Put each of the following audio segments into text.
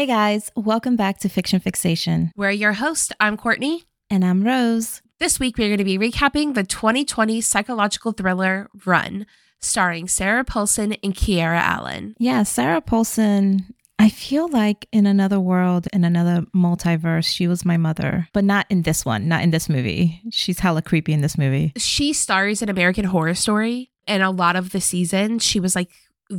Hey guys, welcome back to Fiction Fixation. We're your host. I'm Courtney. And I'm Rose. This week, we're going to be recapping the 2020 psychological thriller Run, starring Sarah Paulson and Kiera Allen. Yeah, Sarah Paulson. I feel like in another world, in another multiverse, she was my mother, but not in this one, not in this movie. She's hella creepy in this movie. She stars in American Horror Story, and a lot of the season, she was like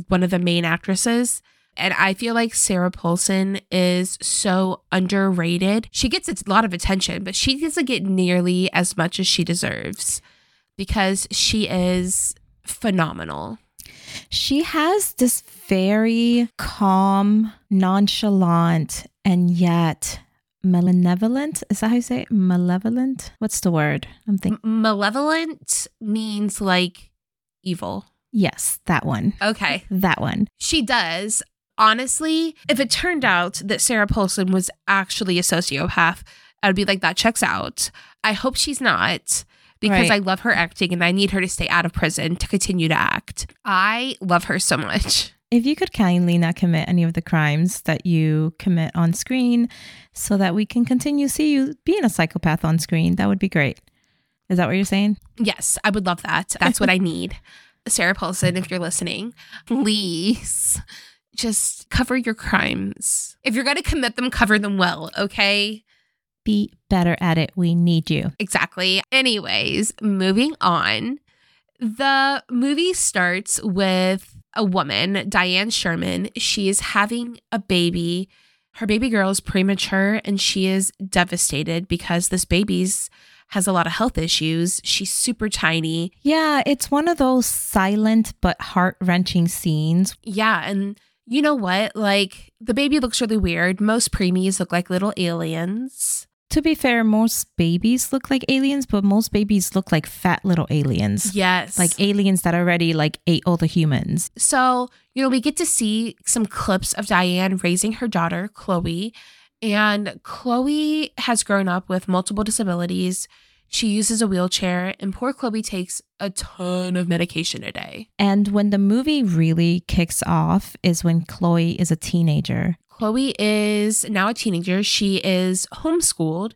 one of the main actresses. And I feel like Sarah Paulson is so underrated. She gets a lot of attention, but she doesn't get nearly as much as she deserves because she is phenomenal. She has this very calm, nonchalant, and yet malevolent. Is that how you say it? Malevolent? What's the word? I'm thinking. M- malevolent means like evil. Yes, that one. Okay. That one. She does honestly, if it turned out that Sarah Paulson was actually a sociopath, I'd be like, that checks out. I hope she's not because right. I love her acting and I need her to stay out of prison to continue to act. I love her so much. If you could kindly not commit any of the crimes that you commit on screen so that we can continue to see you being a psychopath on screen, that would be great. Is that what you're saying? Yes, I would love that. That's what I need. Sarah Paulson, if you're listening, please just cover your crimes. If you're going to commit them, cover them well, okay? Be better at it. We need you. Exactly. Anyways, moving on. The movie starts with a woman, Diane Sherman. She is having a baby. Her baby girl is premature and she is devastated because this baby's has a lot of health issues. She's super tiny. Yeah, it's one of those silent but heart wrenching scenes. Yeah, and you know what? Like, the baby looks really weird. Most preemies look like little aliens. To be fair, most babies look like aliens, but most babies look like fat little aliens. Yes. Like aliens that already like ate all the humans. So, you know, we get to see some clips of Diane raising her daughter, Chloe. And Chloe has grown up with multiple disabilities. She uses a wheelchair, and poor Chloe takes a ton of medication a day. And when the movie really kicks off is when Chloe is a teenager. Chloe is now a teenager. She is homeschooled,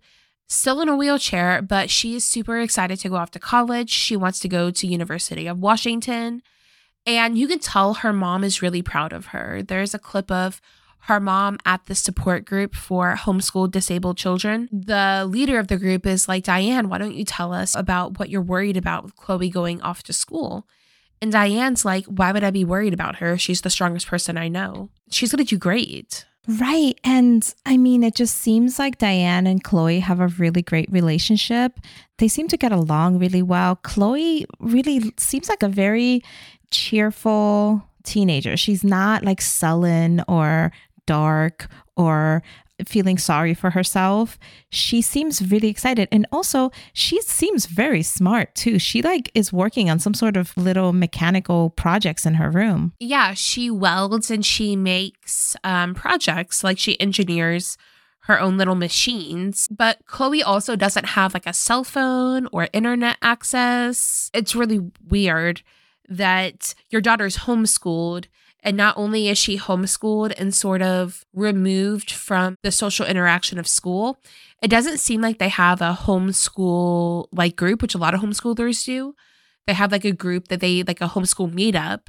still in a wheelchair, but she is super excited to go off to college. She wants to go to University of Washington. And you can tell her mom is really proud of her. There's a clip of her mom at the support group for homeschooled disabled children. The leader of the group is like, Diane, why don't you tell us about what you're worried about with Chloe going off to school? And Diane's like, why would I be worried about her? She's the strongest person I know. She's going to do great. Right. And I mean, it just seems like Diane and Chloe have a really great relationship. They seem to get along really well. Chloe really seems like a very cheerful teenager. She's not like sullen or dark or feeling sorry for herself she seems really excited. And also she seems very smart too. She like is working on some sort of little mechanical projects in her room. Yeah she welds and she makes um, projects. Like she engineers her own little machines. But chloe also doesn't have like a cell phone or internet access. It's really weird that your daughter's homeschooled and not only is she homeschooled and sort of removed from the social interaction of school, it doesn't seem like they have a homeschool like group, which a lot of homeschoolers do. They have like a group that they like a homeschool meetup.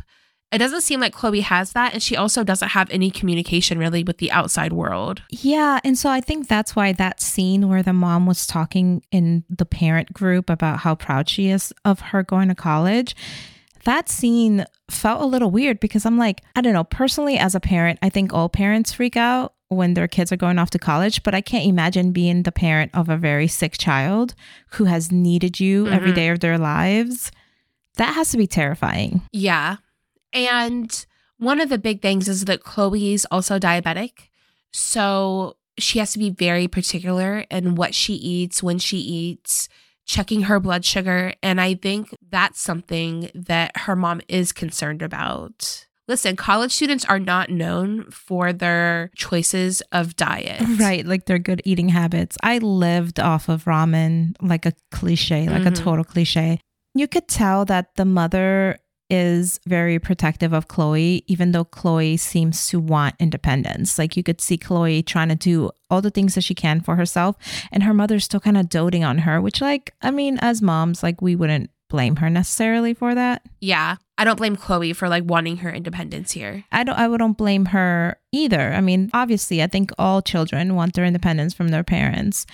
It doesn't seem like Chloe has that. And she also doesn't have any communication really with the outside world. Yeah. And so I think that's why that scene where the mom was talking in the parent group about how proud she is of her going to college that scene felt a little weird because I'm like, I don't know, personally, as a parent, I think all parents freak out when their kids are going off to college, but I can't imagine being the parent of a very sick child who has needed you mm-hmm. every day of their lives. That has to be terrifying. Yeah. And one of the big things is that Chloe is also diabetic. So she has to be very particular in what she eats, when she eats checking her blood sugar. And I think that's something that her mom is concerned about. Listen, college students are not known for their choices of diet. Right, like their good eating habits. I lived off of ramen like a cliche, like mm-hmm. a total cliche. You could tell that the mother is very protective of Chloe, even though Chloe seems to want independence. Like you could see Chloe trying to do all the things that she can for herself, and her mother's still kind of doting on her, which, like, I mean, as moms, like, we wouldn't blame her necessarily for that. Yeah. I don't blame Chloe for like wanting her independence here. I don't I wouldn't blame her either. I mean, obviously, I think all children want their independence from their parents.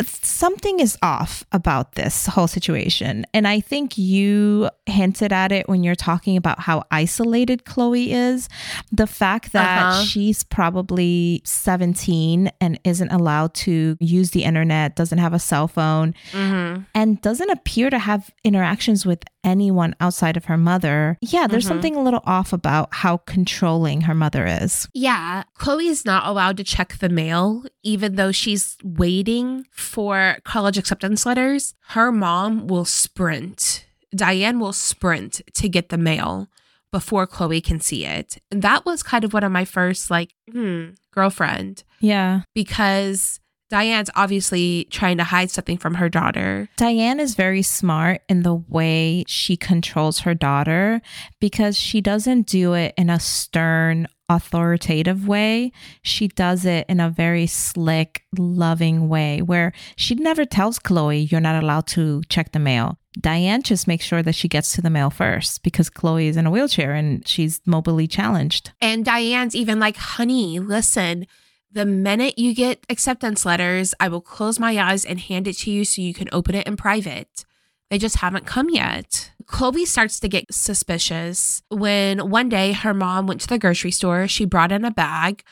Something is off about this whole situation. And I think you hinted at it when you're talking about how isolated Chloe is. The fact that uh-huh. she's probably 17 and isn't allowed to use the internet, doesn't have a cell phone, mm-hmm. and doesn't appear to have interactions with anyone outside of her mother. Yeah, there's mm-hmm. something a little off about how controlling her mother is. Yeah, Chloe is not allowed to check the mail, even though she's waiting for college acceptance letters. Her mom will sprint. Diane will sprint to get the mail before Chloe can see it. And that was kind of one of my first, like, hmm, girlfriend. Yeah. Because Diane's obviously trying to hide something from her daughter. Diane is very smart in the way she controls her daughter because she doesn't do it in a stern, authoritative way. She does it in a very slick, loving way where she never tells Chloe, You're not allowed to check the mail. Diane just makes sure that she gets to the mail first because Chloe is in a wheelchair and she's mobily challenged. And Diane's even like, honey, listen, the minute you get acceptance letters, I will close my eyes and hand it to you so you can open it in private. They just haven't come yet. Chloe starts to get suspicious when one day her mom went to the grocery store. She brought in a bag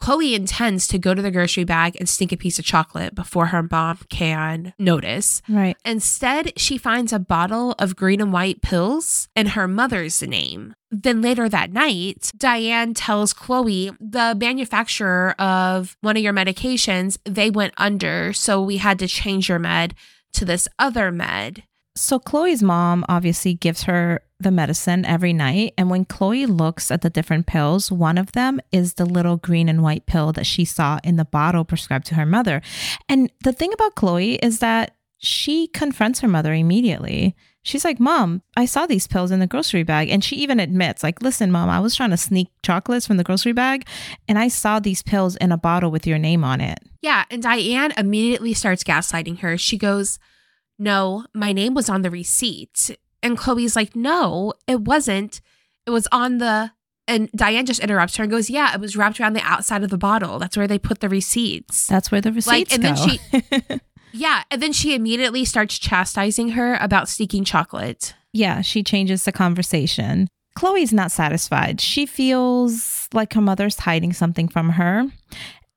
Chloe intends to go to the grocery bag and sneak a piece of chocolate before her mom can notice. Right. Instead, she finds a bottle of green and white pills in her mother's name. Then later that night, Diane tells Chloe the manufacturer of one of your medications, they went under, so we had to change your med to this other med. So Chloe's mom obviously gives her the medicine every night. And when Chloe looks at the different pills, one of them is the little green and white pill that she saw in the bottle prescribed to her mother. And the thing about Chloe is that she confronts her mother immediately. She's like, Mom, I saw these pills in the grocery bag. And she even admits, like, listen, Mom, I was trying to sneak chocolates from the grocery bag and I saw these pills in a bottle with your name on it. Yeah. And Diane immediately starts gaslighting her. She goes, No, my name was on the receipt. And Chloe's like, no, it wasn't. It was on the. And Diane just interrupts her and goes, yeah, it was wrapped around the outside of the bottle. That's where they put the receipts. That's where the receipts like, and go. Then she, yeah. And then she immediately starts chastising her about sneaking chocolate. Yeah. She changes the conversation. Chloe's not satisfied. She feels like her mother's hiding something from her.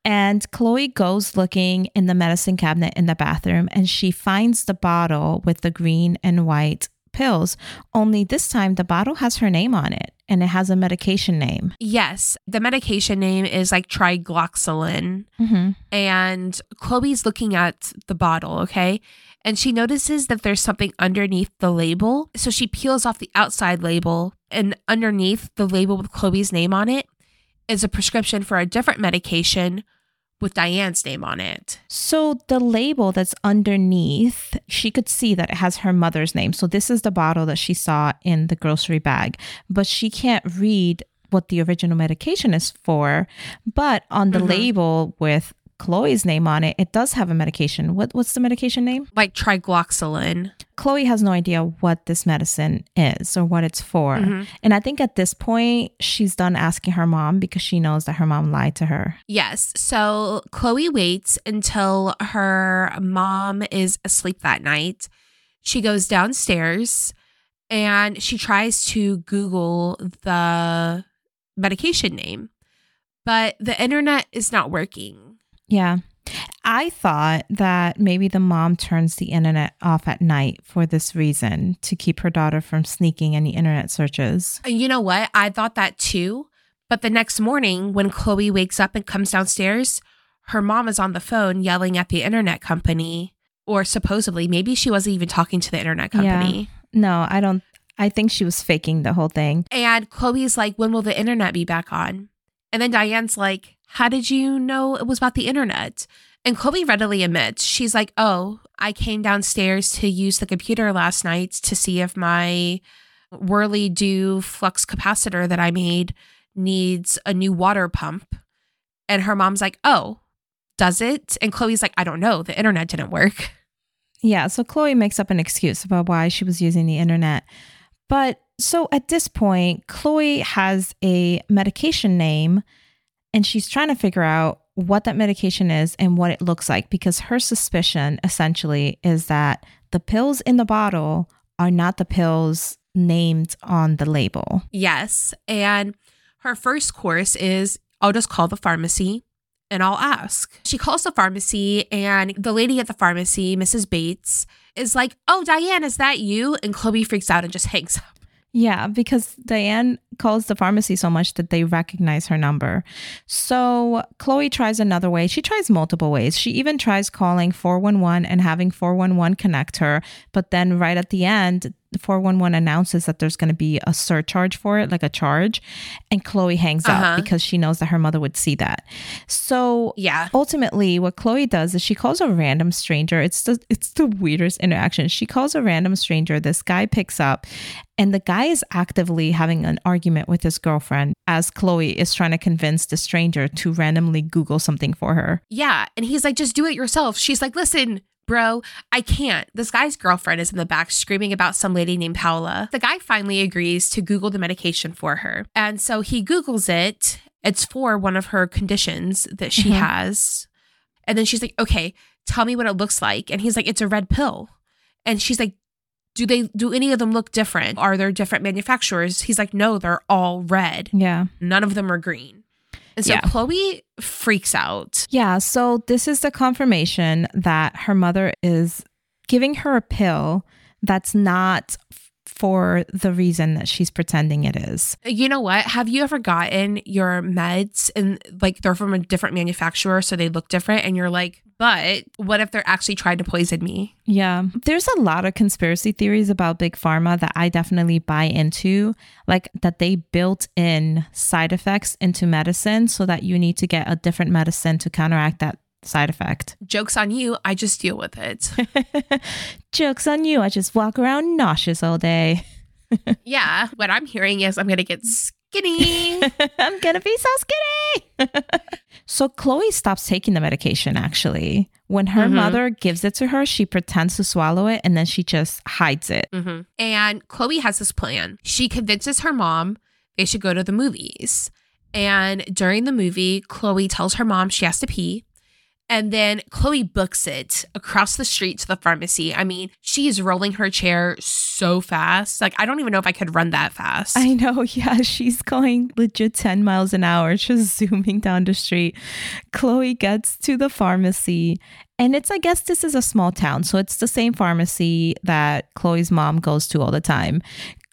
And Chloe goes looking in the medicine cabinet in the bathroom and she finds the bottle with the green and white pills, only this time the bottle has her name on it and it has a medication name. Yes, the medication name is like trigloxolin. Mm-hmm. And Chloe's looking at the bottle, okay? And she notices that there's something underneath the label. So she peels off the outside label, and underneath the label with Chloe's name on it is a prescription for a different medication with Diane's name on it. So the label that's underneath, she could see that it has her mother's name. So this is the bottle that she saw in the grocery bag, but she can't read what the original medication is for. But on the mm-hmm. label with Chloe's name on it, it does have a medication. What what's the medication name? Like trigloxolin. Chloe has no idea what this medicine is or what it's for. Mm-hmm. And I think at this point, she's done asking her mom because she knows that her mom lied to her. Yes. So Chloe waits until her mom is asleep that night. She goes downstairs and she tries to Google the medication name, but the internet is not working. Yeah. I thought that maybe the mom turns the internet off at night for this reason to keep her daughter from sneaking any internet searches. Uh, you know what? I thought that too. But the next morning, when Chloe wakes up and comes downstairs, her mom is on the phone yelling at the internet company, or supposedly, maybe she wasn't even talking to the internet company. Yeah. No, I don't. I think she was faking the whole thing. And Chloe's like, when will the internet be back on? And then Diane's like, how did you know it was about the internet? And Chloe readily admits, she's like, Oh, I came downstairs to use the computer last night to see if my Whirly Do flux capacitor that I made needs a new water pump. And her mom's like, oh, does it? And Chloe's like, I don't know. The internet didn't work. Yeah, so Chloe makes up an excuse about why she was using the internet. But so at this point, Chloe has a medication name and she's trying to figure out what that medication is and what it looks like because her suspicion essentially is that the pills in the bottle are not the pills named on the label. Yes. And her first course is I'll just call the pharmacy and I'll ask. She calls the pharmacy, and the lady at the pharmacy, Mrs. Bates, is like, Oh, Diane, is that you? And Chloe freaks out and just hangs up. Yeah, because Diane calls the pharmacy so much that they recognize her number. So Chloe tries another way. She tries multiple ways. She even tries calling 411 and having 411 connect her. But then right at the end, 411 announces that there's going to be a surcharge for it, like a charge. And Chloe hangs Uh-huh. up because she knows that her mother would see that. So Yeah. ultimately what chloe does is she calls a random stranger it's the it's the weirdest interaction she calls a random stranger this guy picks up and the guy is actively having an argument with his girlfriend as chloe is trying to convince the stranger to randomly google something for her Yeah. And he's like, Just do it yourself. She's like, Listen, bro, I can't. This guy's girlfriend is in the back screaming about some lady named Paola. The guy finally agrees to Google the medication for her. And so he Googles it. It's for one of her conditions that she Mhm. has. And then she's like, Okay, tell me what it looks like. And he's like, It's a red pill. And she's like, do they do any of them look different? Are there different manufacturers? He's like, no, they're all red. yeah None of them are green. And so Yeah. Chloe freaks out. yeah so this is the confirmation that her mother is giving her a pill that's not for the reason that she's pretending it is You know what? Have you ever gotten your meds and like they're from a different manufacturer, so they look different, and you're like, but what if they're actually trying to poison me? Yeah, there's a lot of conspiracy theories about big pharma that I definitely buy into, like that they built in side effects into medicine so that you need to get a different medicine to counteract that side effect. Joke's on you. I just deal with it. Joke's on you. I just walk around nauseous all day. yeah. What I'm hearing is I'm going to get skinny. I'm going to be so skinny. so Chloe stops taking the medication actually. When her Mhm. mother gives it to her, she pretends to swallow it and then she just hides it. hmm And Chloe has this plan. She convinces her mom they should go to the movies. And during the movie, Chloe tells her mom she has to pee. And then Chloe books it across the street to the pharmacy. I mean, she is rolling her chair so fast. Like, I don't even know if I could run that fast. I know, yeah. She's going legit 10 miles an hour, just zooming down the street. Chloe gets to the pharmacy, and it's, I guess, this is a small town. So it's the same pharmacy that Chloe's mom goes to all the time.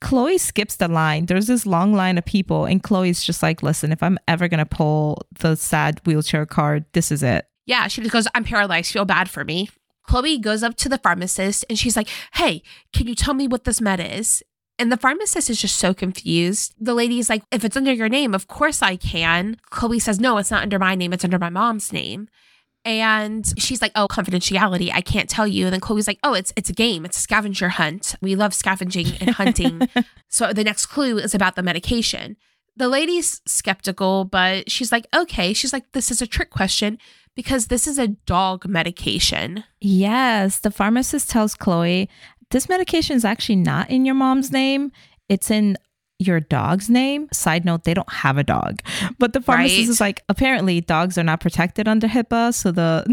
Chloe skips the line. There's this long line of people, and Chloe's just like, listen, if I'm ever going to pull the sad wheelchair card, this is it. Yeah, she just goes, I'm paralyzed. Feel bad for me. Chloe goes up to the pharmacist and she's like, Hey, can you tell me what this med is? And the pharmacist is just so confused. The lady's like, If it's under your name, of course I can. Chloe says, No, it's not under my name. It's under my mom's name. And she's like, "Oh, confidentiality. I can't tell you." And then Chloe's like, "Oh, it's it's a game. It's a scavenger hunt. We love scavenging and hunting." so the next clue is about the medication. The lady's skeptical, but she's like, "Okay." She's like, "This is a trick question because this is a dog medication." Yes, the pharmacist tells Chloe, this medication is actually not in your mom's name. It's in your dog's name. Side note, they don't have a dog. But the pharmacist Right. is like, apparently dogs are not protected under HIPAA. So the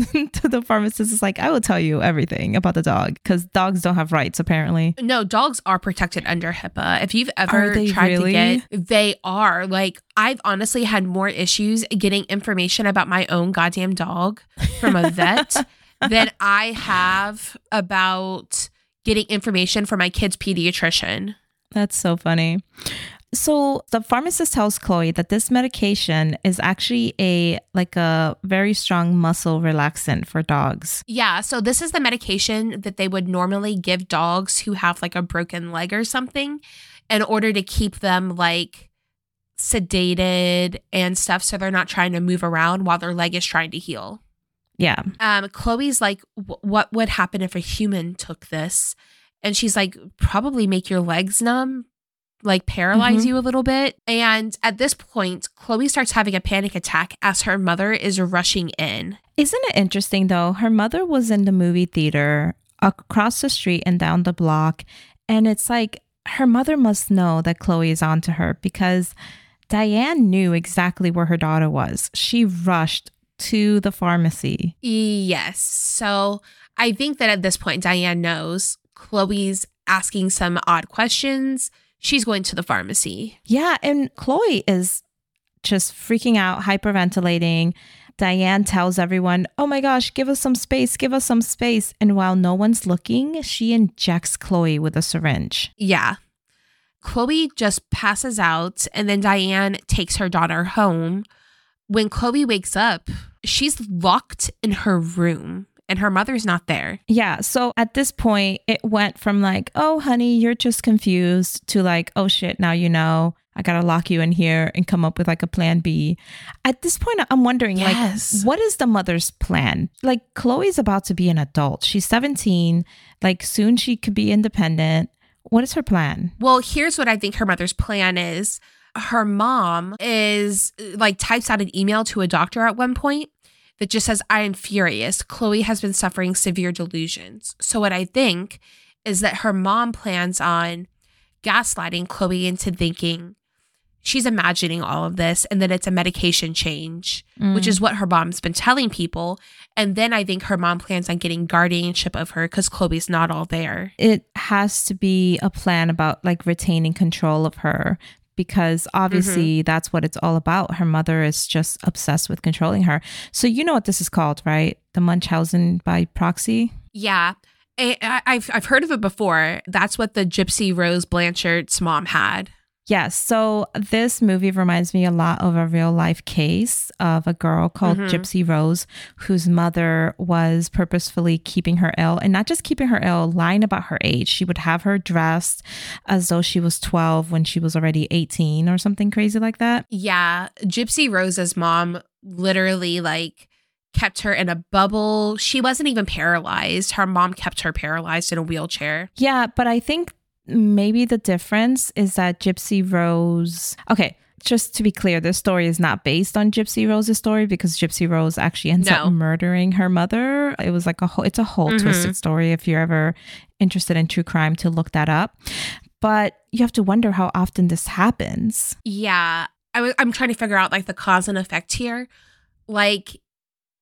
the pharmacist is like, I will tell you everything about the dog because dogs don't have rights, apparently. No, dogs are protected under HIPAA. If you've ever tried really? to get, they are. Like, I've honestly had more issues getting information about my own goddamn dog from a vet than I have about getting information from my kid's pediatrician. That's so funny. So the pharmacist tells Chloe that this medication is actually a like a very strong muscle relaxant for dogs. Yeah, so this is the medication that they would normally give dogs who have like a broken leg or something in order to keep them like sedated and stuff so they're not trying to move around while their leg is trying to heal. Yeah. um, Chloe's like, what would happen if a human took this? And she's like, probably make your legs numb, like paralyze Mhm. you a little bit. And at this point, Chloe starts having a panic attack as her mother is rushing in. Isn't it interesting though? Her mother was in the movie theater across the street and down the block. And it's like her mother must know that Chloe is onto her because Diane knew exactly where her daughter was. She rushed to the pharmacy. Yes. So I think that at this point, Diane knows Chloe's asking some odd questions. She's going to the pharmacy. Yeah. And Chloe is just freaking out, hyperventilating. Diane tells everyone, Oh my gosh, give us some space, give us some space. And while no one's looking, she injects Chloe with a syringe. Yeah. Chloe just passes out, and then Diane takes her daughter home. When Chloe wakes up, she's locked in her room, and her mother's not there. Yeah. So at this point, it went from like, oh, honey, you're just confused to like, oh shit, now you know. I got to lock you in here and come up with like a plan B. At this point, I'm wondering, Yes. like, what is the mother's plan? Like, Chloe's about to be an adult. She's 17. Like, soon she could be independent. What is her plan? Well, here's what I think her mother's plan is. Her mom is like types out an email to a doctor at one point that just says, I am furious. Chloe has been suffering severe delusions. So, what I think is that her mom plans on gaslighting Chloe into thinking she's imagining all of this and that it's a medication change, which is mm. what her mom's been telling people. And then I think her mom plans on getting guardianship of her because Chloe's not all there. it has to be a plan about like retaining control of her because obviously mm-hmm. that's what it's all about. Her mother is just obsessed with controlling her. So you know what this is called, right? The Munchausen by proxy. Yeah. I, I- I've I've heard of it before. That's what the Gypsy Rose Blanchard's mom had. Yes. So this movie reminds me a lot of a real life case of a girl called Mhm. Gypsy Rose, whose mother was purposefully keeping her ill and not just keeping her ill, lying about her age. She would have her dressed as though she was 12 when she was already 18 or something crazy like that. Yeah, Gypsy Rose's mom literally like kept her in a bubble. She wasn't even paralyzed. Her mom kept her paralyzed in a wheelchair. Yeah, but I think maybe the difference is that Gypsy Rose. Okay, just to be clear, this story is not based on Gypsy Rose's story because Gypsy Rose actually ends No. up murdering her mother. It was like a whole. It's a whole Mhm. twisted story. If you're ever interested in true crime, to look that up. But you have to wonder how often this happens. Yeah, I w- I'm trying to figure out like the cause and effect here. Like,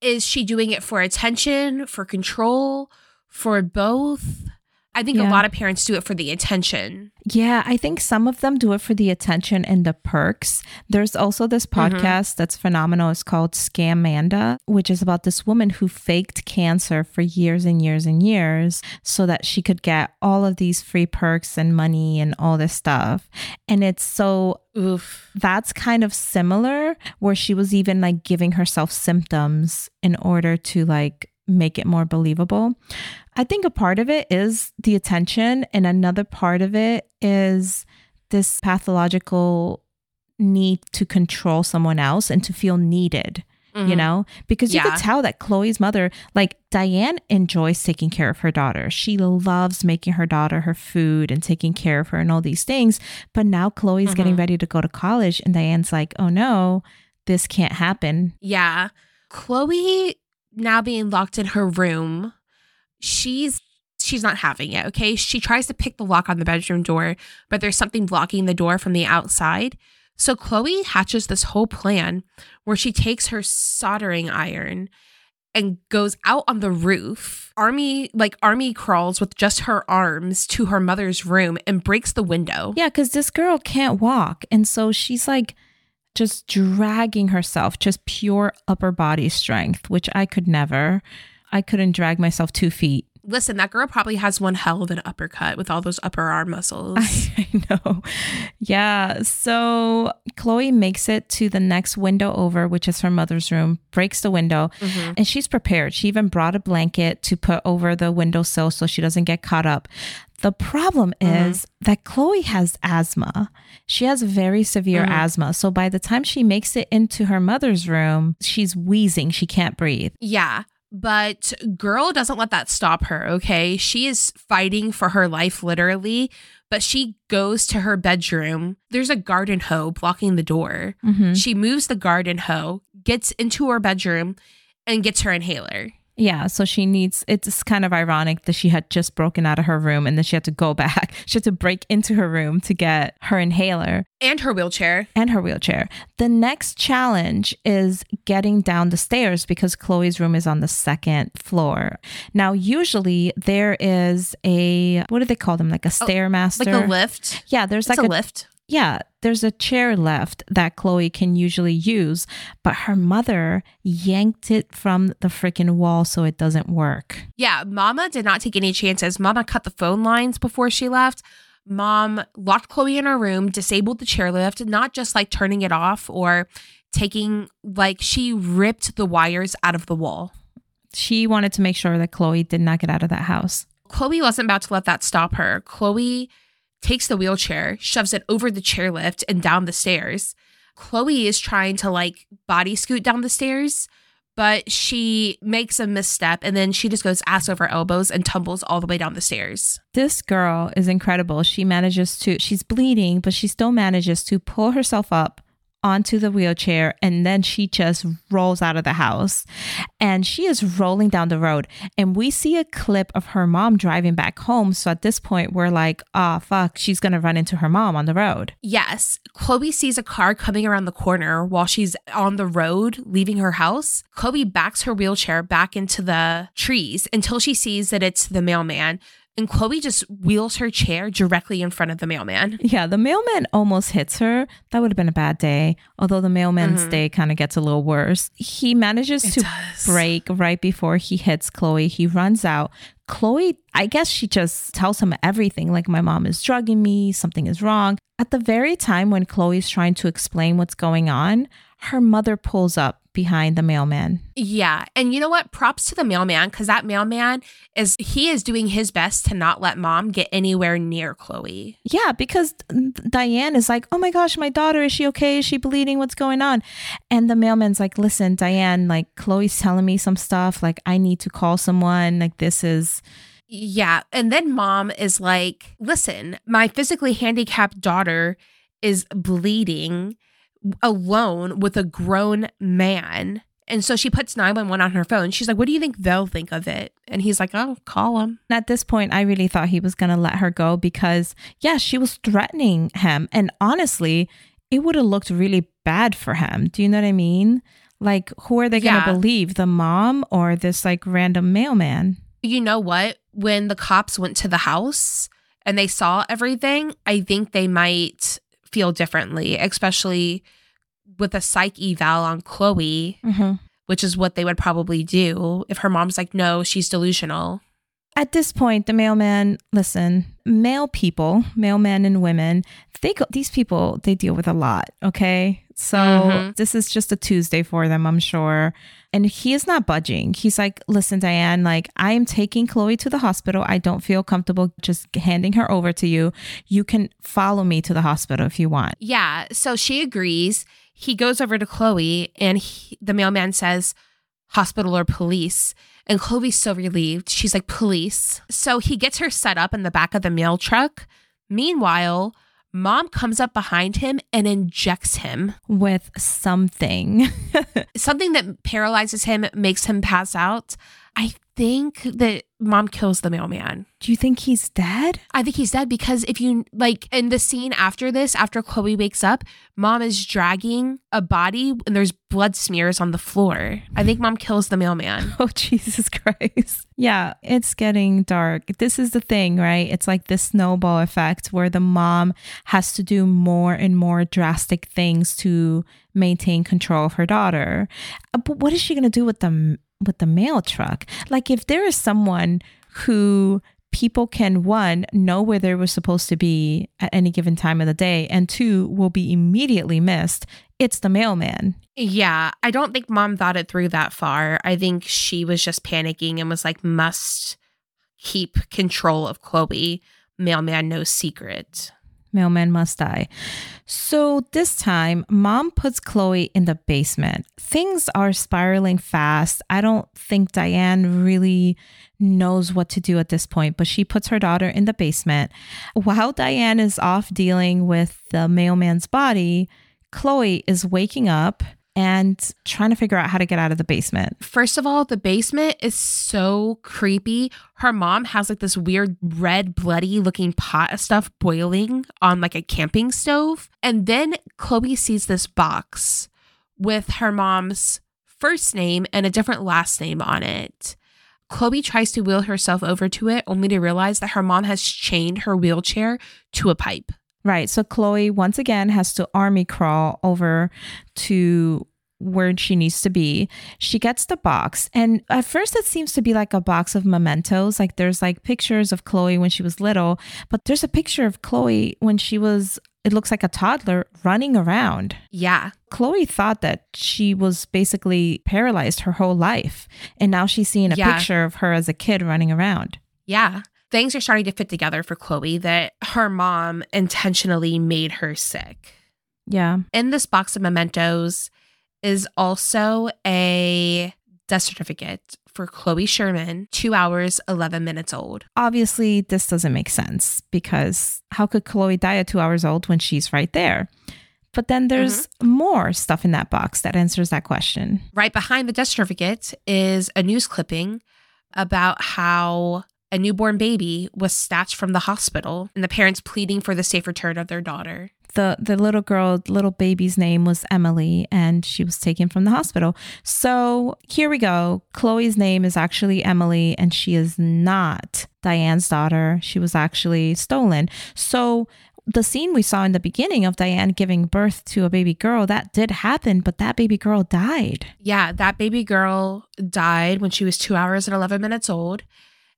is she doing it for attention, for control, for both? I think a lot of parents do it for the attention. Yeah, I think some of them do it for the attention and the perks. There's also this Mhm. podcast that's phenomenal. It's called Scamanda, which is about this woman who faked cancer for years and years and years so that she could get all of these free perks and money and all this stuff. And it's so Oof. that's kind of similar where she was even like giving herself symptoms in order to like make it more believable. I think a part of it is the attention and another part of it is this pathological need to control someone else and to feel needed. You Mhm. know, because you Yeah. could tell that Chloe's mother, like Diane, enjoys taking care of her daughter. She loves making her daughter her food and taking care of her and all these things. But now Chloe's getting Mhm. ready to go to college, and Diane's like, oh no, this can't happen. Yeah. Chloe now being locked in her room, she's she's not having it, okay? She tries to pick the lock on the bedroom door, but there's something blocking the door from the outside. So Chloe hatches this whole plan where she takes her soldering iron and goes out on the roof. Army like army crawls with just her arms to her mother's room and breaks the window. Yeah, because this girl can't walk. And so she's like just dragging herself, just pure upper body strength, which I could never. I couldn't drag myself two feet. Listen, that girl probably has one hell of an uppercut with all those upper arm muscles. I know. Yeah. So Chloe makes it to the next window over, which is her mother's room, breaks the window, Mhm. and she's prepared. She even brought a blanket to put over the windowsill so she doesn't get caught up. The problem Mhm. is that Chloe has asthma. She has very severe Mhm. asthma. So by the time she makes it into her mother's room, she's wheezing. She can't breathe. Yeah. But girl doesn't let that stop her, okay? She is fighting for her life literally but she goes to her bedroom. There's a garden hoe blocking the door. hmm She moves the garden hoe, gets into her bedroom, and gets her inhaler. Yeah, so she needs it's kind of ironic that she had just broken out of her room and then she had to go back. She had to break into her room to get her inhaler And her wheelchair. and her wheelchair. The next challenge is getting down the stairs because Chloe's room is on the second floor. Now, usually there is a what do they call them? Like a oh, stairmaster. Like a lift. Yeah, there's It's like a a lift. Yeah, there's a chair lift that Chloe can usually use, but her mother yanked it from the freaking wall so it doesn't work. Yeah, Mama did not take any chances. Mama cut the phone lines before she left. Mom locked Chloe in her room, disabled the chairlift, not just like turning it off or taking, like, she ripped the wires out of the wall. She wanted to make sure that Chloe did not get out of that house. Chloe wasn't about to let that stop her. Chloe takes the wheelchair, shoves it over the chairlift and down the stairs. Chloe is trying to like body scoot down the stairs, but she makes a misstep and then she just goes ass over elbows and tumbles all the way down the stairs. This girl is incredible. She manages to, she's bleeding, but she still manages to pull herself up onto the wheelchair and then she just rolls out of the house. And she is rolling down the road. And we see a clip of her mom driving back home. So at this point we're like oh fuck she's gonna run into her mom on the road. Yes, Chloe sees a car coming around the corner while she's on the road leaving her house. Chloe backs her wheelchair back into the trees until she sees that it's the mailman. And Chloe just wheels her chair directly in front of the mailman. yeah the mailman almost hits her that would have been a bad day although the mailman's Mhm. day kind of gets a little worse he manages to does. brake right before he hits Chloe. He runs out. Chloe, I guess she just tells him everything like, my mom is drugging me, something is wrong. At the very time when Chloe's trying to explain what's going on, her mother pulls up behind the mailman. Yeah. And you know what? Props to the mailman because that mailman is, he is doing his best to not let mom get anywhere near Chloe. Yeah, because Diane is like, oh my gosh, my daughter, is she okay? Is she bleeding? What's going on? And the mailman's like, listen, Diane, like, Chloe's telling me some stuff. Like, I need to call someone. Like, this is. Yeah. And then mom is like, listen, my physically handicapped daughter is bleeding alone with a grown man. And so she puts 911 on her phone. She's like, what do you think they'll think of it? And he's like, oh, call him. At this point, I really thought he was going to let her go because, yeah, she was threatening him. And honestly, it would have looked really bad for him. Do you know what I mean? Like, who are they going Yeah. to believe? The mom or this like random mailman? You know what? When the cops went to the house and they saw everything, I think they might feel differently, especially with a psych eval on Chloe, Mm-hmm. which is what they would probably do if her mom's like, no, she's delusional. At this point, the mailman, listen, male people, mailmen and women, they go, these people, they deal with a lot. Okay. So Mhm. this is just a Tuesday for them, I'm sure. And he is not budging. He's like, listen, Diane, like, I am taking Chloe to the hospital. I don't feel comfortable just handing her over to you. You can follow me to the hospital if you want. Yeah. So she agrees. He goes over to Chloe and he, the mailman says, hospital or police. And Chloe's so relieved. She's like, police. So he gets her set up in the back of the mail truck. Meanwhile, mom comes up behind him and injects him. With something. Something that paralyzes him, makes him pass out. I think that mom kills the mailman. Do you think he's dead? I think he's dead because if you like in the scene after this, after Chloe wakes up, mom is dragging a body and there's blood smears on the floor. I think mom kills the mailman. Oh, Jesus Christ. Yeah, it's getting dark. This is the thing, right? It's like this snowball effect where the mom has to do more and more drastic things to maintain control of her daughter. Uh, But what is she going to do with the with the mail truck? Like if there is someone who people can one know where they were supposed to be at any given time of the day and two will be immediately missed, it's the mailman. Yeah, I don't think mom thought it through that far. I think she was just panicking and was like, must keep control of Chloe. Mailman no secret. Mailman must die. So this time, mom puts Chloe in the basement. Things are spiraling fast. I don't think Diane really knows what to do at this point, but she puts her daughter in the basement. While Diane is off dealing with the mailman's body, Chloe is waking up and trying to figure out how to get out of the basement. First of all, the basement is so creepy. Her mom has like this weird red, bloody looking pot of stuff boiling on like a camping stove. And then Chloe sees this box with her mom's first name and a different last name on it. Chloe tries to wheel herself over to it only to realize that her mom has chained her wheelchair to a pipe. Right. So Chloe once again has to army crawl over to where she needs to be. She gets the box, and at first it seems to be like a box of mementos. Like there's like pictures of Chloe when she was little, but there's a picture of Chloe when she was, it looks like a toddler running around. Yeah. Chloe thought that she was basically paralyzed her whole life. And now she's seeing a Yeah. picture of her as a kid running around. Yeah. Things are starting to fit together for Chloe that her mom intentionally made her sick. Yeah. in this box of mementos is also a death certificate for Chloe Sherman, two hours, 11 minutes old. Obviously, this doesn't make sense because how could Chloe die at two hours old when she's right there? But then there's mm-hmm. more stuff in that box that answers that question. Right behind the death certificate is a news clipping about how a newborn baby was snatched from the hospital and the parents pleading for the safe return of their daughter. The the little girl, little baby's name was Emily, and she was taken from the hospital. So here we go. Chloe's name is actually Emily, and she is not Diane's daughter. She was actually stolen. So the scene we saw in the beginning of Diane giving birth to a baby girl, that did happen, but that baby girl died. Yeah, that baby girl died when she was two hours and 11 minutes old.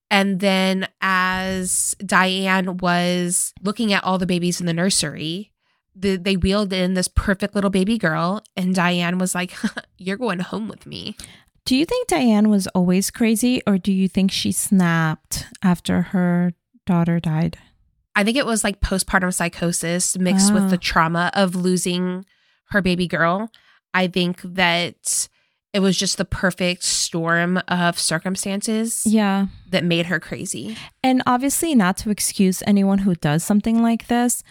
And then, as Diane was looking at all the babies in the nursery, the, they wheeled in this perfect little baby girl, and Diane was like, You're going home with me. Do you think Diane was always crazy, or do you think she snapped after her daughter died? I think it was like postpartum psychosis mixed with Ah. the trauma of losing her baby girl. I think that it was just the perfect storm of circumstances Yeah. that made her crazy. And obviously, not to excuse anyone who does something like this,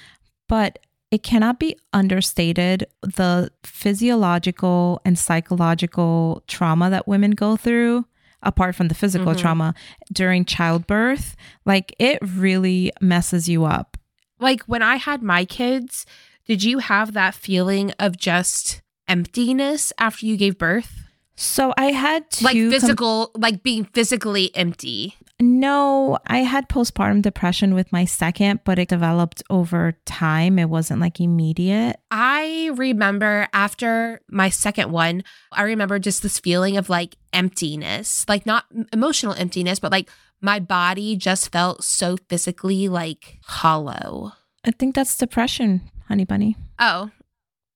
but it cannot be understated the physiological and psychological trauma that women go through, apart from the physical Mhm. trauma during childbirth. Like, it really messes you up. like when I had my kids, did you have that feeling of just emptiness after you gave birth? So, I had to. Like com- physical, like being physically empty. no, I had postpartum depression with my second, but it developed over time. It wasn't like immediate. I remember after my second one, I remember just this feeling of like emptiness, like not emotional emptiness, but like my body just felt so physically like hollow. I think that's depression, honey bunny. Oh,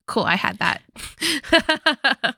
cool. I had that.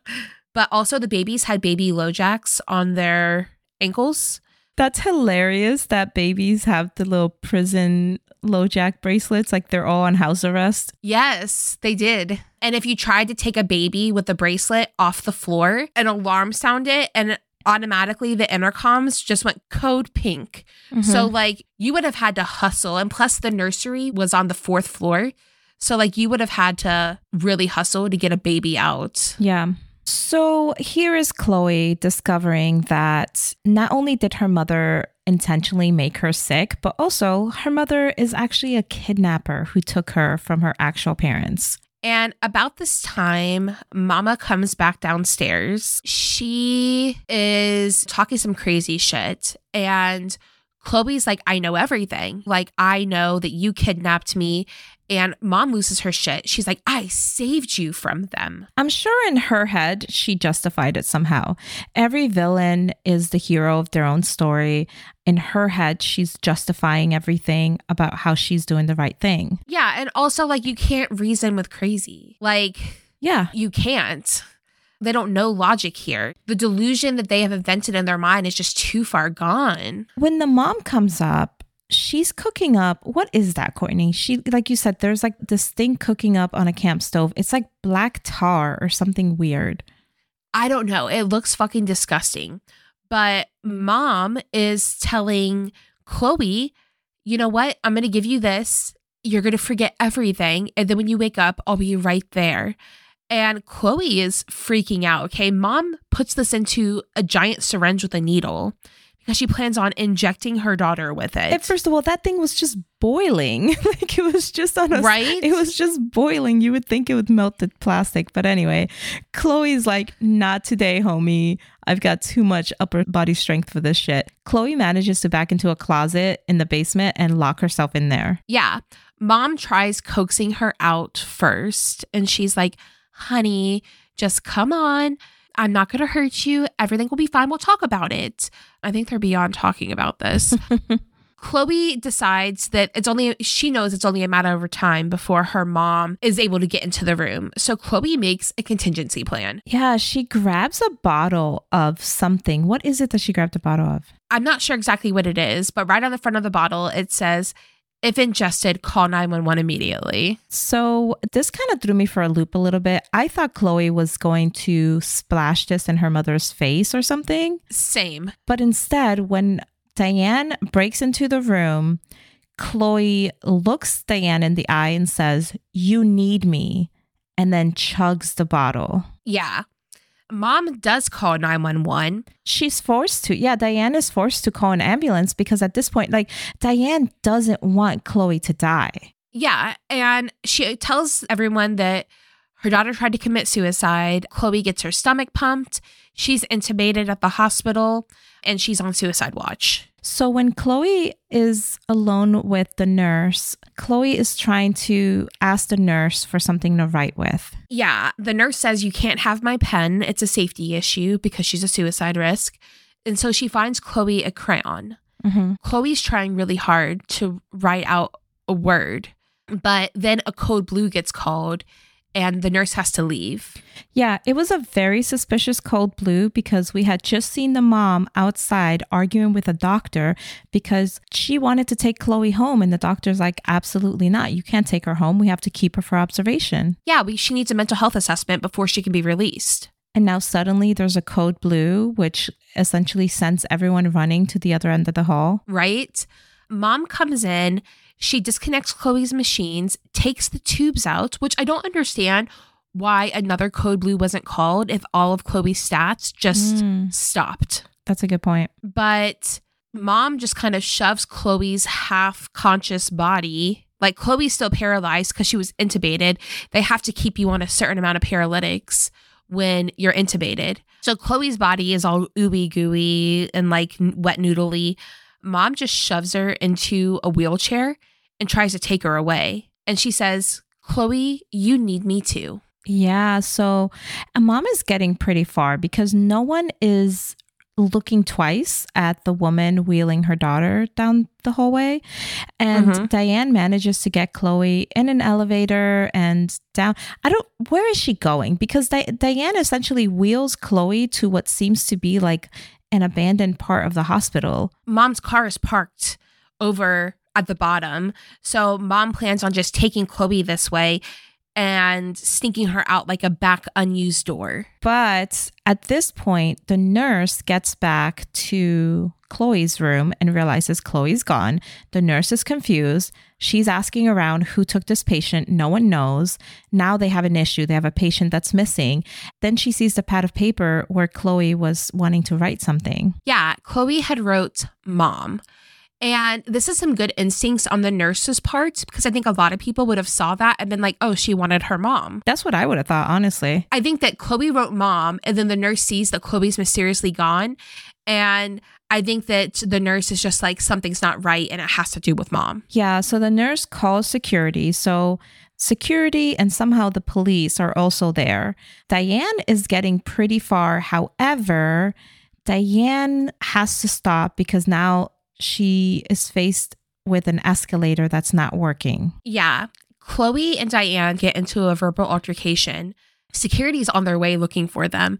but also, the babies had baby LoJacks on their ankles. That's hilarious that babies have the little prison LoJack bracelets, like they're all on house arrest. Yes, they did. And if you tried to take a baby with the bracelet off the floor, an alarm sounded and automatically the intercoms just went code pink. So, mm-hmm. like, you would have had to hustle. And plus, the nursery was on the fourth floor. So, like, you would have had to really hustle to get a baby out. yeah. So here is Chloe discovering that not only did her mother intentionally make her sick, but also her mother is actually a kidnapper who took her from her actual parents. And about this time, Mama comes back downstairs. She is talking some crazy shit. And Chloe's like, I know everything. Like, I know that you kidnapped me. And mom loses her shit. She's like, I saved you from them. I'm sure in her head, she justified it somehow. Every villain is the hero of their own story. In her head, she's justifying everything about how she's doing the right thing. Yeah. And also, like, you can't reason with crazy. Like, Yeah. you can't. They don't know logic here. The delusion that they have invented in their mind is just too far gone. When the mom comes up, she's cooking up. What is that, Courtney? She, like you said, there's like this thing cooking up on a camp stove. It's like black tar or something weird. I don't know. It looks fucking disgusting. But mom is telling Chloe, you know what? I'm to give you this. You're to forget everything. And then when you wake up, I'll be right there. And Chloe is freaking out. Okay. Mom puts this into a giant syringe with a needle because she plans on injecting her daughter with it. And first of all, that thing was just boiling. like it was just on a Right? It was just boiling. You would think it would melt the plastic, but anyway, Chloe's like, "Not today, homie. I've got too much upper body strength for this shit." Chloe manages to back into a closet in the basement and lock herself in there. Yeah. Mom tries coaxing her out first, and she's like, honey, just come on. I'm not going to hurt you. Everything will be fine. We'll talk about it. I think they're beyond talking about this. Chloe decides that it's only, she knows it's only a matter of time before her mom is able to get into the room. So Chloe makes a contingency plan. Yeah, she grabs a bottle of something. What is it that she grabbed a bottle of? I'm not sure exactly what it is, but right on the front of the bottle, it says, if ingested, call 911 immediately. So this kind of threw me for a loop a little bit. I thought Chloe was going to splash this in her mother's face or something. Same. But instead, when Diane breaks into the room, Chloe looks Diane in the eye and says, You need me, and then chugs the bottle. Yeah. Mom does call 911. She's forced to. Yeah, Diane is forced to call an ambulance because at this point, like, Diane doesn't want Chloe to die. Yeah. And she tells everyone that her daughter tried to commit suicide. Chloe gets her stomach pumped. She's intubated at the hospital and she's on suicide watch. So when Chloe is alone with the nurse, Chloe is trying to ask the nurse for something to write with. Yeah. The nurse says, You can't have my pen. It's a safety issue because she's a suicide risk. And so she finds Chloe a crayon. Mm-hmm. Chloe's trying really hard to write out a word, but then a code blue gets called and the nurse has to leave. Yeah, it was a very suspicious code blue because we had just seen the mom outside arguing with a doctor because she wanted to take Chloe home. And the doctor's like, absolutely not. You can't take her home. We have to keep her for observation. Yeah, we, she needs a mental health assessment before she can be released. And now suddenly there's a code blue, which essentially sends everyone running to the other end of the hall. Right? Mom comes in, she disconnects Chloe's machines, takes the tubes out, which I don't understand why another code blue wasn't called if all of Chloe's stats just Mm. stopped. That's a good point. But mom just kind of shoves Chloe's half conscious body. Like Chloe's still paralyzed because she was intubated. They have to keep you on a certain amount of paralytics when you're intubated. So Chloe's body is all ooey gooey and like wet noodly. Mom just shoves her into a wheelchair and tries to take her away. And she says, Chloe, you need me too. Yeah. So a mom is getting pretty far because no one is looking twice at the woman wheeling her daughter down the hallway. And Mhm. Diane manages to get Chloe in an elevator and down. I don't, where is she going? Because Di- Diane essentially wheels Chloe to what seems to be like an abandoned part of the hospital. mom's car is parked over at the bottom. So mom plans on just taking Chloe this way and sneaking her out like a back unused door. But at this point, the nurse gets back to Chloe's room and realizes Chloe's gone. The nurse is confused. She's asking around who took this patient. No one knows. Now they have an issue. They have a patient that's missing. Then she sees the pad of paper where Chloe was wanting to write something. Yeah, Chloe had wrote mom. And this is some good instincts on the nurse's part because I think a lot of people would have saw that and been like, "Oh, she wanted her mom." That's what I would have thought, honestly. I think that Chloe wrote mom and then the nurse sees that Chloe's mysteriously gone and I think that the nurse is just like something's not right and it has to do with mom. Yeah, so the nurse calls security. So security and somehow the police are also there. Diane is getting pretty far. However, Diane has to stop because now she is faced with an escalator that's not working. Yeah. Chloe and Diane get into a verbal altercation. Security's on their way looking for them.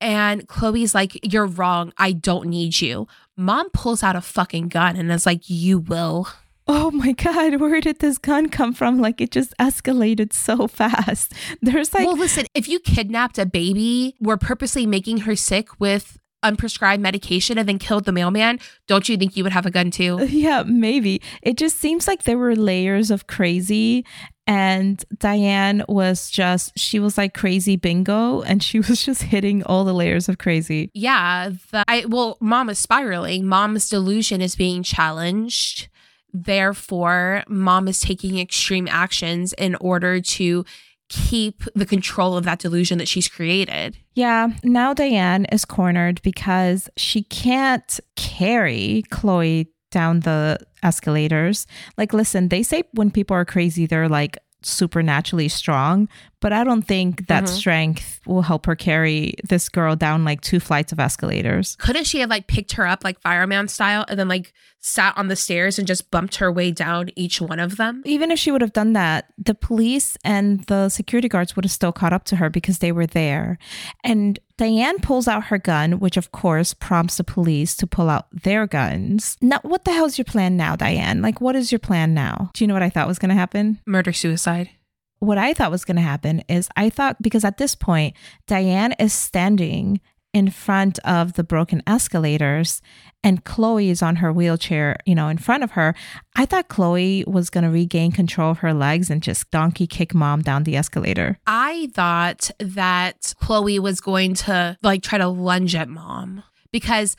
And Chloe's like, You're wrong. I don't need you. Mom pulls out a fucking gun and is like, You will. Oh my God, where did this gun come from? Like it just escalated so fast. There's like. well, listen, if you kidnapped a baby, we're purposely making her sick with unprescribed medication and then killed the mailman, don't you think you would have a gun too? Yeah, maybe. It just seems like there were layers of crazy. And Diane was just, she was like crazy bingo and she was just hitting all the layers of crazy. Yeah. The, I, well, mom is spiraling. Mom's delusion is being challenged. Therefore, mom is taking extreme actions in order to keep the control of that delusion that she's created. Yeah, now Diane is cornered because she can't carry Chloe down the escalators. Like, listen, they say when people are crazy, they're like supernaturally strong, but I don't think that Mhm. strength will help her carry this girl down like two flights of escalators. Couldn't she have like picked her up like fireman style and then like sat on the stairs and just bumped her way down each one of them? Even if she would have done that, the police and the security guards would have still caught up to her because they were there. And Diane pulls out her gun, which of course prompts the police to pull out their guns. Now, what the hell's your plan now, Diane? Like, what is your plan now? Do you know what I thought was going to happen? Murder suicide. What I thought was going to happen is I thought, because at this point, Diane is standing in front of the broken escalators and Chloe is on her wheelchair, you know, in front of her. I thought Chloe was going to regain control of her legs and just donkey kick mom down the escalator. I thought that Chloe was going to like try to lunge at mom because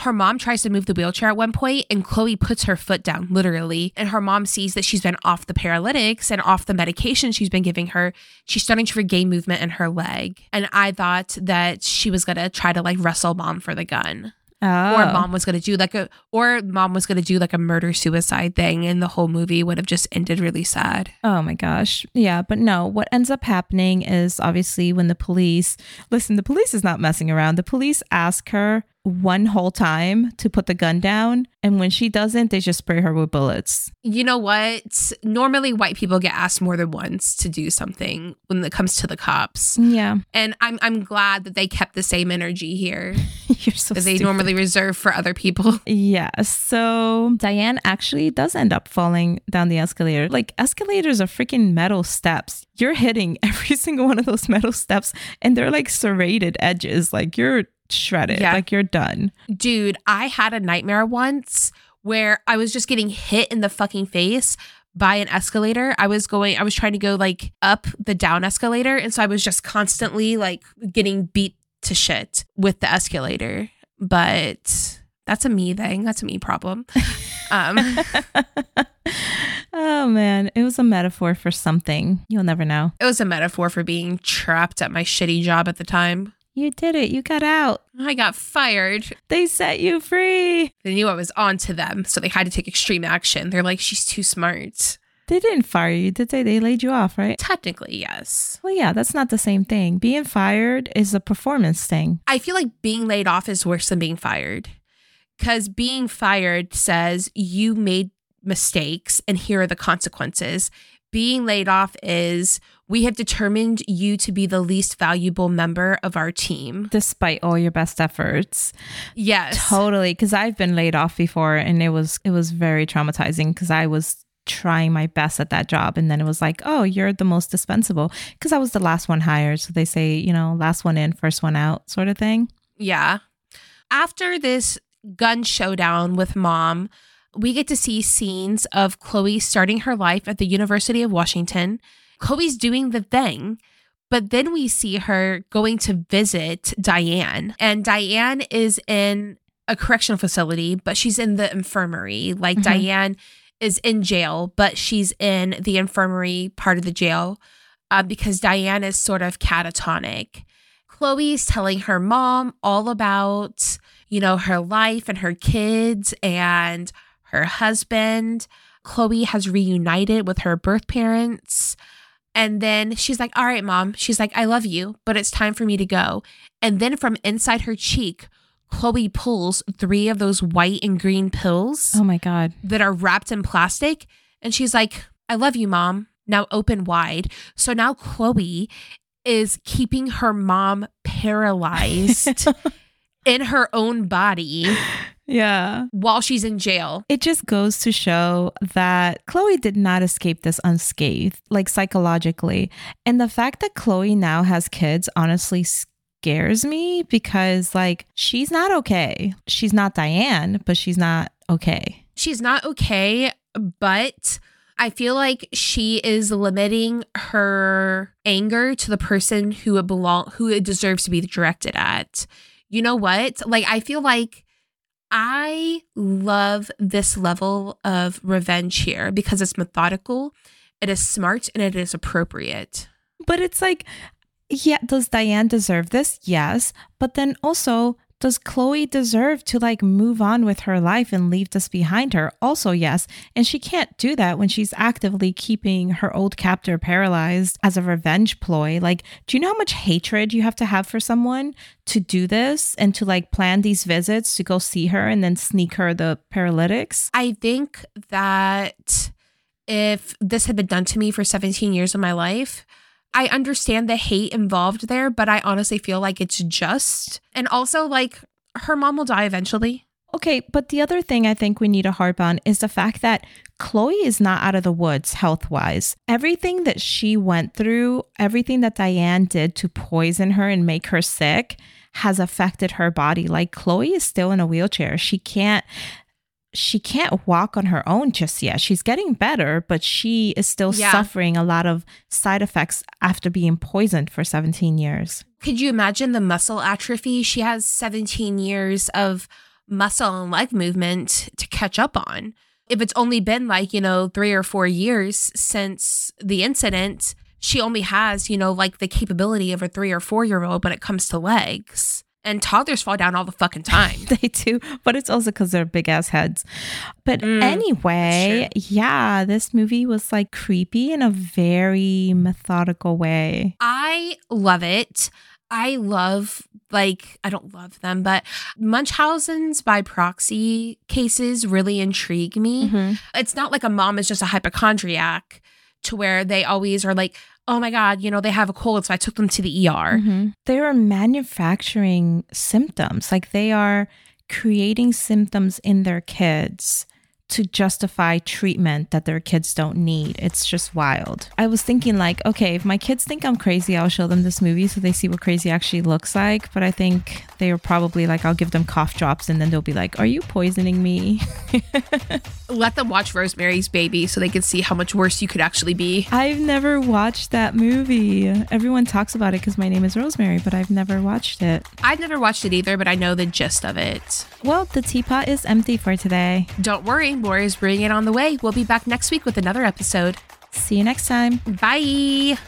her mom tries to move the wheelchair at one point and Chloe puts her foot down literally and her mom sees that she's been off the paralytics and off the medication she's been giving her she's starting to regain movement in her leg and I thought that she was going to try to like wrestle mom for the gun Oh. or mom was going to do like a or mom was going to do like a murder suicide thing and the whole movie would have just ended really sad Oh my gosh. Yeah, but no, what ends up happening is obviously when the police listen, the police is not messing around. The police ask her one whole time to put the gun down. And when she doesn't, they just spray her with bullets. You know what? Normally, white people get asked more than once to do something when it comes to the cops, Yeah. and I'm I'm glad that they kept the same energy here You're so that they stupid. normally reserve for other people. Yeah. So Diane actually does end up falling down the escalator. Like escalators are freaking metal steps. You're hitting every single one of those metal steps and they're like serrated edges. Like you're shredded. Yeah. Like you're done. Dude, I had a nightmare once where I was just getting hit in the fucking face by an escalator. I was going, I was trying to go like up the down escalator, and so I was just constantly like getting beat to shit with the escalator. But that's a me thing. That's a me problem. Um, oh man, it was a metaphor for something. You'll never know. It was a metaphor for being trapped at my shitty job at the time. You did it. You got out. I got fired. They set you free. They knew I was on to them, so they had to take extreme action. They're like, she's too smart. They didn't fire you, did they? They laid you off, right? Technically, yes. Well, yeah, that's not the same thing. Being fired is a performance thing. I feel like being laid off is worse than being fired. Because being fired says you made mistakes and here are the consequences. Being laid off is we have determined you to be the least valuable member of our team. Despite all your best efforts. Yes. Totally, because I've been laid off before, and it was it was very traumatizing because I was trying my best at that job, and then it was like, oh, you're the most dispensable because I was the last one hired. So they say, you know, last one in, first one out, sort of thing. Yeah. After this gun showdown with mom, we get to see scenes of Chloe starting her life at the University of Washington. Chloe's doing the thing, but then we see her going to visit Diane, and Diane is in a correctional facility, but she's in the infirmary. Like Mhm. Diane is in jail, but she's in the infirmary part of the jail uh, because Diane is sort of catatonic. Chloe's telling her mom all about, you know, her life and her kids and her husband. Chloe has reunited with her birth parents. And then she's like, All right, mom. She's like, I love you, but it's time for me to go. And then from inside her cheek, Chloe pulls three of those white and green pills Oh my god. that are wrapped in plastic. And she's like, I love you, mom. Now open wide. So now Chloe is keeping her mom paralyzed in her own body Yeah. while she's in jail. It just goes to show that Chloe did not escape this unscathed, like psychologically. And the fact that Chloe now has kids honestly scares me because, like, she's not okay. She's not Diane, but she's not okay. She's not okay, but I feel like she is limiting her anger to the person who it belong who it deserves to be directed at. You know what? Like I feel like I love this level of revenge here because it's methodical, it is smart, and it is appropriate. But it's like, yeah, does Diane deserve this? Yes. But then also, does Chloe deserve to like move on with her life and leave this behind her? Also, yes. And she can't do that when she's actively keeping her old captor paralyzed as a revenge ploy. Like, do you know how much hatred you have to have for someone to do this and to like plan these visits to go see her and then sneak her the paralytics? I think that if this had been done to me for 17 years of my life, I understand the hate involved there, but I honestly feel like it's just. And also, like, her mom will die eventually. Okay, but the other thing I think we need to harp on is the fact that Chloe is not out of the woods health wise. Everything that she went through, everything that Diane did to poison her and make her sick has affected her body. Like Chloe is still in a wheelchair. She can't she can't walk on her own just yet. She's getting better, but she is still Yeah. suffering a lot of side effects after being poisoned for 17 years. Could you imagine the muscle atrophy? She has 17 years of muscle and leg movement to catch up on. If it's only been like, you know, three or four years since the incident, she only has, you know, like the capability of a three or four year old when it comes to legs. And toddlers fall down all the fucking time. they do, but it's also because they're big ass heads. But Mm, anyway, yeah, this movie was like creepy in a very methodical way. I love it. I love like I don't love them, but Munchausen's by proxy cases really intrigue me. It's not like a mom is just a hypochondriac to where they always are like, "Oh my god, you know, they have a cold, so I took them to the ER." Mhm. They are manufacturing symptoms, like they are creating symptoms in their kids to justify treatment that their kids don't need. It's just wild. I was thinking like, okay, if my kids think I'm crazy, I'll show them this movie so they see what crazy actually looks like, but I think they are probably like I'll give them cough drops and then they'll be like, "Are you poisoning me?" Let them watch Rosemary's Baby so they can see how much worse you could actually be. I've never watched that movie. Everyone talks about it cuz my name is Rosemary, but I've never watched it. I've never watched it either, but I know the gist of it. Well, the teapot is empty for today. Don't worry, more is bringing it on the way. We'll be back next week with another episode. See you next time. Bye.